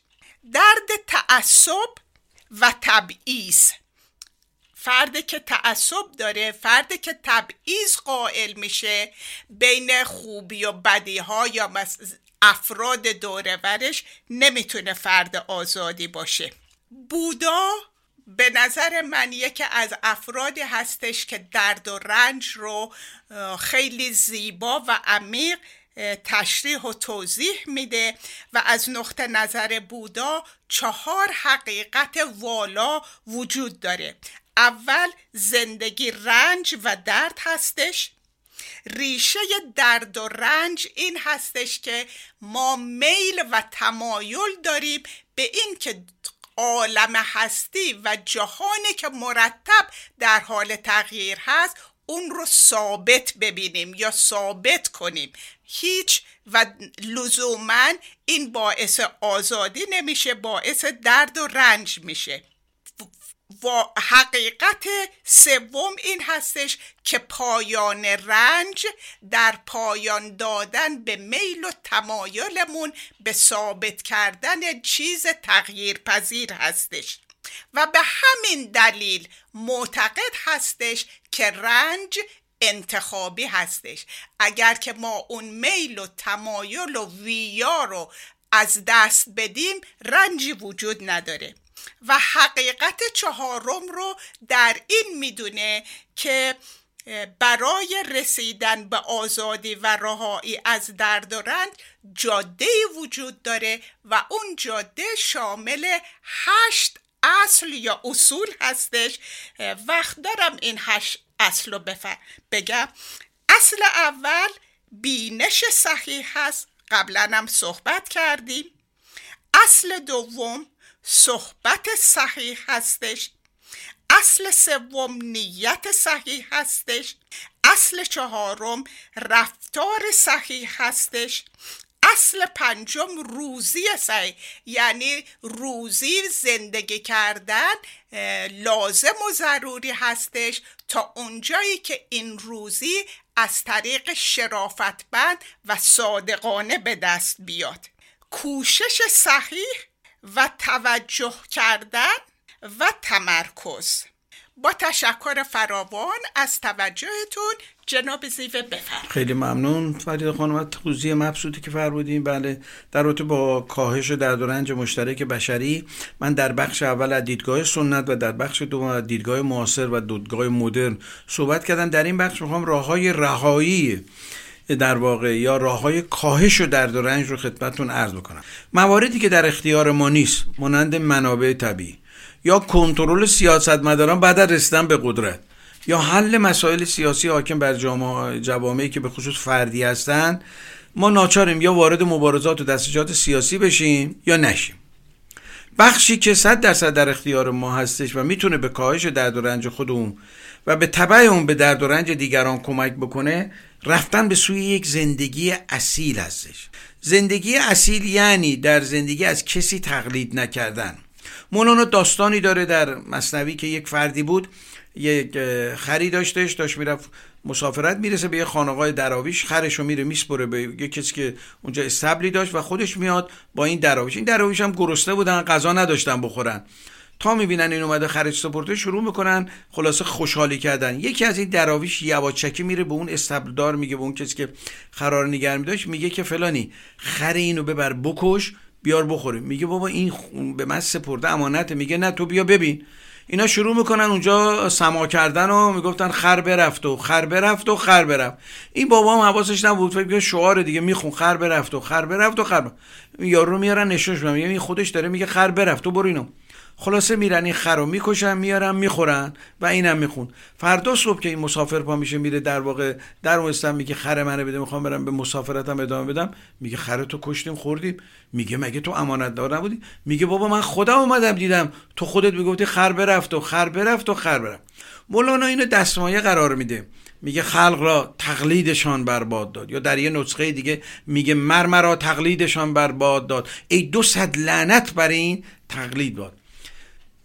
درد تعصب و تبعیض. فردی که تعصب داره فردی که تبعیض قائل میشه بین خوبی و بدی ها یا افراد دورورش نمی‌تونه فرد آزادی باشه. بودا به نظر من یکی از افرادی هستش که درد و رنج رو خیلی زیبا و عمیق تشریح و توضیح میده و از نقطه نظر بودا چهار حقیقت والا وجود داره. اول زندگی رنج و درد هستش. ریشه درد و رنج این هستش که ما میل و تمایل داریم به این که عالم هستی و جهانی که مرتب در حال تغییر هست اون رو ثابت ببینیم یا ثابت کنیم. هیچ و لزوما این باعث آزادی نمیشه باعث درد و رنج میشه. و حقیقت سوم این هستش که پایان رنج در پایان دادن به میل و تمایلمون به ثابت کردن چیز تغییر پذیر هستش. و به همین دلیل معتقد هستش که رنج انتخابی هستش. اگر که ما اون میل و تمایل و ویا رو از دست بدیم رنجی وجود نداره. و حقیقت چهارم رو در این می‌دونه که برای رسیدن به آزادی و رهایی از درد و رنج جاده وجود داره و اون جاده شامل هشت اصل یا اصول هستش. وقت دارم این هشت اصل رو بگم. اصل اول بینش صحیح هست. قبلا هم صحبت کردیم. اصل دوم صحبت صحیح هستش. اصل سوم نیت صحیح هستش. اصل چهارم رفتار صحیح هستش. اصل پنجم روزی صحیح. یعنی روزی زندگی کردن لازم و ضروری هستش. تا اونجایی که این روزی از طریق شرافتمند و صادقانه به دست بیاد. کوشش صحیح و توجه کردن و تمرکز. با تشکر فراوان از توجهتون جناب زیوه بفرمایید. خیلی ممنون. فرید خانم از توضیح مبسوطی که فرمودین. بله در رابطه با کاهش درد و رنج مشترک بشری من در بخش اول از دیدگاه سنت و در بخش دوم از دیدگاه معاصر و دیدگاه مدرن صحبت کردم. در این بخش می‌خوام راه های رهایی در واقع یا راه های کاهش و درد و رنج رو خدمتتون عرض بکنم. مواردی که در اختیار ما نیست مانند منابع طبیعی یا کنترل سیاستمداران بعد از رسیدن به قدرت یا حل مسائل سیاسی حاکم بر جامعه جوامعی که به خصوص فردی هستند ما ناچاریم یا وارد مبارزات و دستجات سیاسی بشیم یا نشیم. بخشی که صد درصد در اختیار ما هستش و می‌تونه به کاهش درد و رنج خودمون و به تبع اون به درد و رنج دیگران کمک بکنه رفتن به سوی یک زندگی اصیل هستش. زندگی اصیل یعنی در زندگی از کسی تقلید نکردن. مولانا داستانی داره در مصنوی که یک فردی بود یک خری داشتش داشت می‌رفت مسافرت می‌رسه به یه خانقاه دراویش خرش رو میره میسپره به یه کسی که اونجا استبلی داشت و خودش میاد با این دراویش. این دراویش هم گرسنه بودن غذا نداشتن بخورن. تا می‌بینن این اومده خرج سپرده شروع می‌کنن خلاصه خوشحالی کردن. یکی از این دراویش یواچکی میره به اون استبلدار میگه به اون کسی که خرار نگر میداشت میگه که فلانی خر اینو ببر بکش بیار بخوریم میگه بابا این به من سپرده امانته. میگه نه تو بیا ببین. اینا شروع می‌کنن اونجا سما کردن و می‌گفتن خر برفت و خر برفت و خر برفت. این بابا هم حواسش نبود. فکر شعار دیگه میخون خر برفت و خر برفت و خر برفت. یارو میارن نشونش میگه این خودش داره میگه خر برفت. و برو اینو. خلاصه میرن این خر رو می‌کشن میارن می‌خورن و اینم میخون. فردا صبح که این مسافر پا میشه میره در واقع در اون میگه خر منو بده می‌خوام برم به مسافرتم ادامه بدم. میگه خر تو کشتیم خوردیم. میگه مگه تو امانت دار نبودی؟ میگه بابا من خودم اومدم دیدم. تو خودت می‌گفتی خر برفت و خر برفت و خر برفت. مولانا اینو دستمایه قرار میده. میگه خلق را تقلیدشان برباد داد. یا در یه نسخه دیگه میگه مرمرا تقلیدشان برباد داد. ای دو صد لعنت بر این تقلید باد.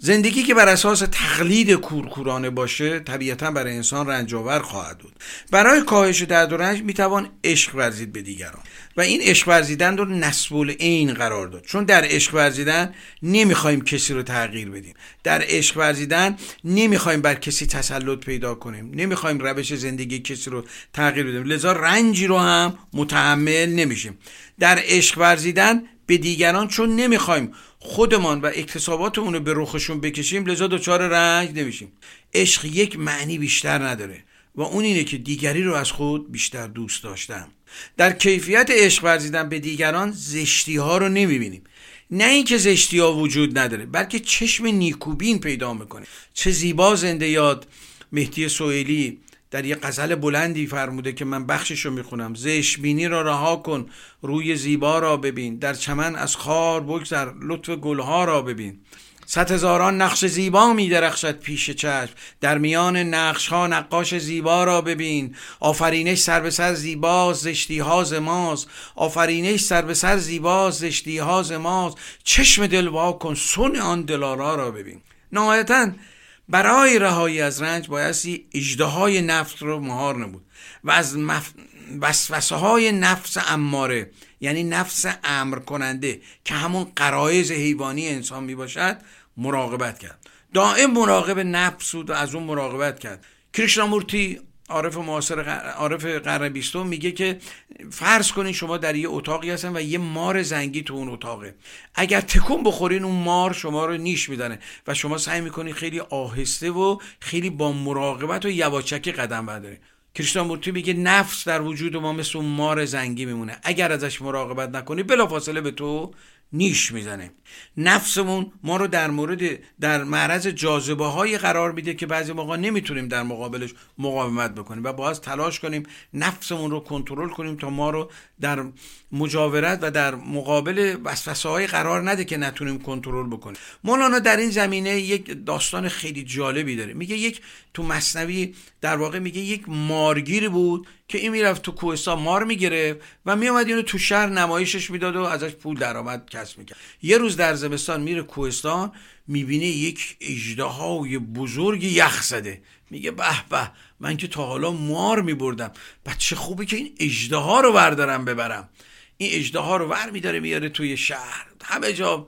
زندگی که بر اساس تقلید کورکورانه باشه طبیعتا برای انسان رنجاور خواهد بود. برای کاهش درد و رنج می‌توان عشق ورزید به دیگران. و این عشق ورزیدن رو نسبول عین قرار داد. چون در عشق ورزیدن نمی‌خوایم کسی رو تغییر بدیم. در عشق ورزیدن نمی‌خوایم بر کسی تسلط پیدا کنیم. نمی‌خوایم روش زندگی کسی رو تغییر بدیم. لذا رنجی رو هم متحمل نمیشیم. در عشق ورزیدن به دیگران چون نمی‌خوایم خودمان و اکتساباتمون رو به رخشون بکشیم لذا دچار رنج نمیشیم. عشق یک معنی بیشتر نداره و اون اینه که دیگری رو از خود بیشتر دوست داشتم. در کیفیت عشق ورزیدن به دیگران زشتی ها رو نمی‌بینیم. نه اینکه زشتی ها وجود نداره بلکه چشم نیکوبین پیدا می‌کنه. چه زیبا زنده یاد مهدی سوئیلی در یه غزل بلندی فرموده که من بخشش رو می‌خونم. زش بینی را رها کن روی زیبا را ببین در چمن از خار بگذر لطف گلها را ببین. صد هزاران نقش زیبا می درخشد پیش چشم در میان نقش ها نقاش زیبا را ببین. آفرینش سر به سر زیبا زشتی ها ماست. آفرینش سر به سر زیبا زشتی ها ماست. چشم دل کن سن آن دلارا را ببین. نهایتا برای رهایی از رنج بایستی اجده های نفس رو مهار نبود. و از مف... وسوسه های نفس اماره یعنی نفس امر کننده که همون قرایز حیوانی انسان می باشد مراقبت کرد. دائم مراقب نفس بود و از اون مراقبت کرد. کریشنامورتی عارف معاصر عارف قرن میگه که فرض کنین شما در یه اتاقی هستن و یه مار زنگی تو اون اتاقه. اگر تکون بخورین اون مار شما رو نیش میدنه و شما سعی می‌کنین خیلی آهسته و خیلی با مراقبت و یواچکی قدم بردارین. کریشنامورتی میگه نفس در وجود ما مثل اون مار زنگی میمونه. اگر ازش مراقبت نکنی بلافاصله به تو نیش می‌زنه. نفسمون ما رو در مورد در معرض جاذبه های قرار میده که بعضی موقع نمی‌تونیم در مقابلش مقاومت بکنیم و باید تلاش کنیم نفسمون رو کنترل کنیم تا ما رو در مجاورت و در مقابل وسوسه های قرار نده که نتونیم کنترل بکنیم. مولانا در این زمینه یک داستان خیلی جالبی داره. میگه یک تو مصنوی در واقع میگه یک مارگیر بود که این می‌رفت تو کوهستان مار می‌گرفت و میامد اینو تو شهر نمایشش می‌داد و ازش پول درآمد کسب می‌کرد. یه روز در زمستان میره کوهستان می‌بینه یک اجدهای بزرگ یخ زده. میگه به به من که تا حالا مار میبردم. بچه خوبه که این اجده رو بردارم ببرم. این اجده رو ور میداره میاره توی شهر. همه جا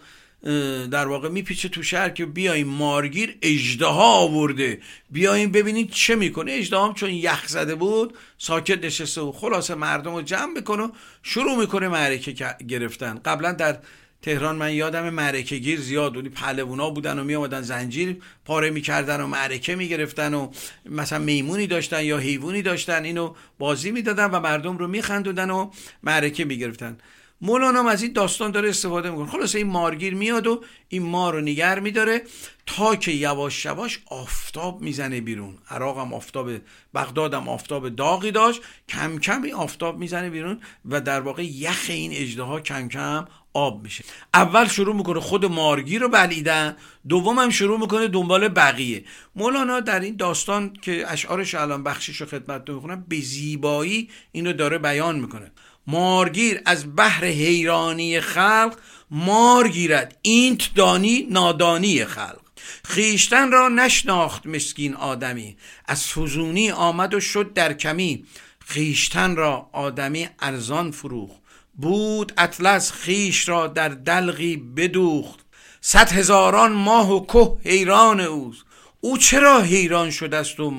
در واقع میپیچه تو شهر که بیایم مارگیر اجدها آورده. بیایم ببینید چه می‌کنه. اجدها هم چون یخ زده بود ساکت نشسته و خلاصه مردم رو جمع می‌کنه و شروع می‌کنه معرکه گرفتن. قبلا در تهران من یادم معرکه گیر زیاد بودی پهلوونا بودن و می آمدن زنجیر پاره می‌کردن و معرکه می‌گرفتن و مثلا میمونی داشتن یا حیوانی داشتن. اینو بازی می‌دادن و مردم رو میخندودن و معرکه می‌گرفتن. مولانا از این داستان داره استفاده می‌کنه. خلاصه این مارگیر میاد و این مار رو نگر میداره تا که یواش یواش آفتاب می‌زنه بیرون. عراق هم آفتاب بغداد هم آفتاب داغی داشت. کم کم این آفتاب می‌زنه بیرون و در واقع یخ این اجدها کم کم آب میشه. اول شروع می‌کنه خود مارگی رو بلیدن دوم هم شروع می‌کنه دنبال بقیه. مولانا در این داستان که اشعارش الان بخشش رو خدمتتون می‌خونم به زیبایی اینو داره بیان می‌کنه. مارگیر از بحر حیرانی خلق مار گیرد اینت دانی نادانی خلق. خیشتن را نشناخت مسکین آدمی از فزونی آمد و شد در کمی. خیشتن را آدمی ارزان فروخ بود اطلس خیش را در دلغی بدوخت. صد هزاران ماه و که حیران اوست او چرا حیران شده است و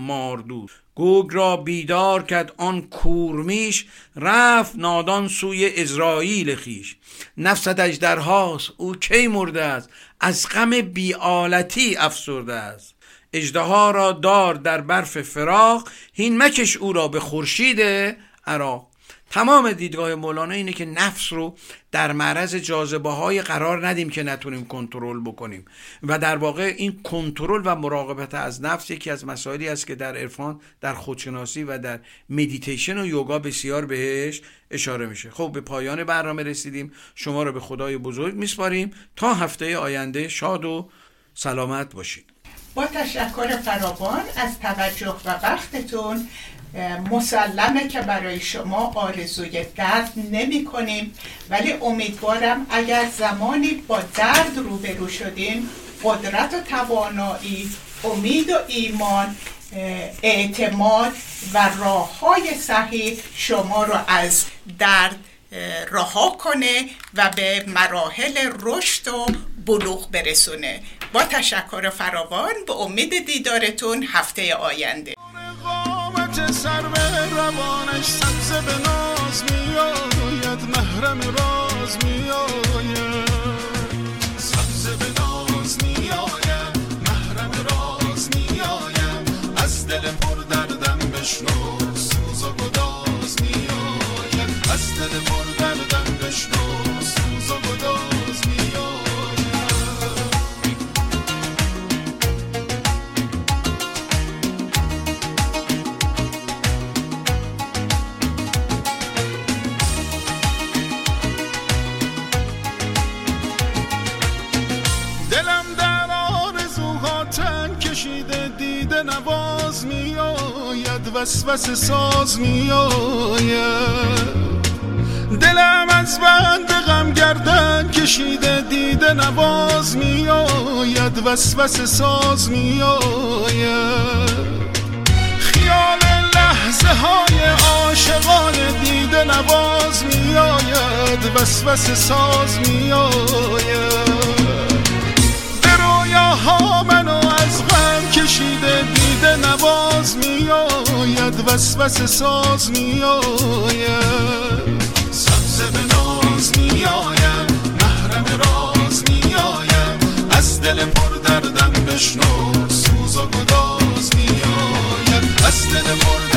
گوگ را بیدار کرد آن کورمیش رفت نادان سوی ازرائیل خیش نفست اجدرهاست او کی مرده است؟ از غم بیالتی افسرده است. اجدها را دار در برف فراق هین مکش او را به خورشید عراق. تمام دیدگاه مولانا اینه که نفس رو در معرض جاذبه های قرار ندیم که نتونیم کنترل بکنیم. و در واقع این کنترل و مراقبت از نفس یکی از مسائلی است که در عرفان در خودشناسی و در مدیتیشن و یوگا بسیار بهش اشاره میشه. خب به پایان برنامه رسیدیم. شما رو به خدای بزرگ میسپاریم. تا هفته آینده شاد و سلامت باشید. با تشکر فراوان از توجه و وقتتون مسلمه که برای شما آرزوی درد نمی کنیم. ولی امیدوارم اگر زمانی با درد روبرو شدیم قدرت و توانایی امید و ایمان اعتماد و راه های صحیح شما رو از درد رها کنه و به مراحل رشد و بلوغ برسونه. با تشکر فراوان به امید دیدارتون هفته آینده. سر به روانش سبز به ناز میآید محرم راز میآید. وسوسه ساز میآید. دلم از بند غم گردن کشیده دیده نواز میآید. وسوسه ساز میآید. خیال لحظه های عاشقانه دیده نواز میآید. وسوسه ساز میآید. به رویاها منو از غم کشیده دیده نواز میآید وسوسه ساز میآید. سبز به ناز میآید محرم راز میآید. از دل پر دردم بشنو سوز و گداز میآید. از دل پر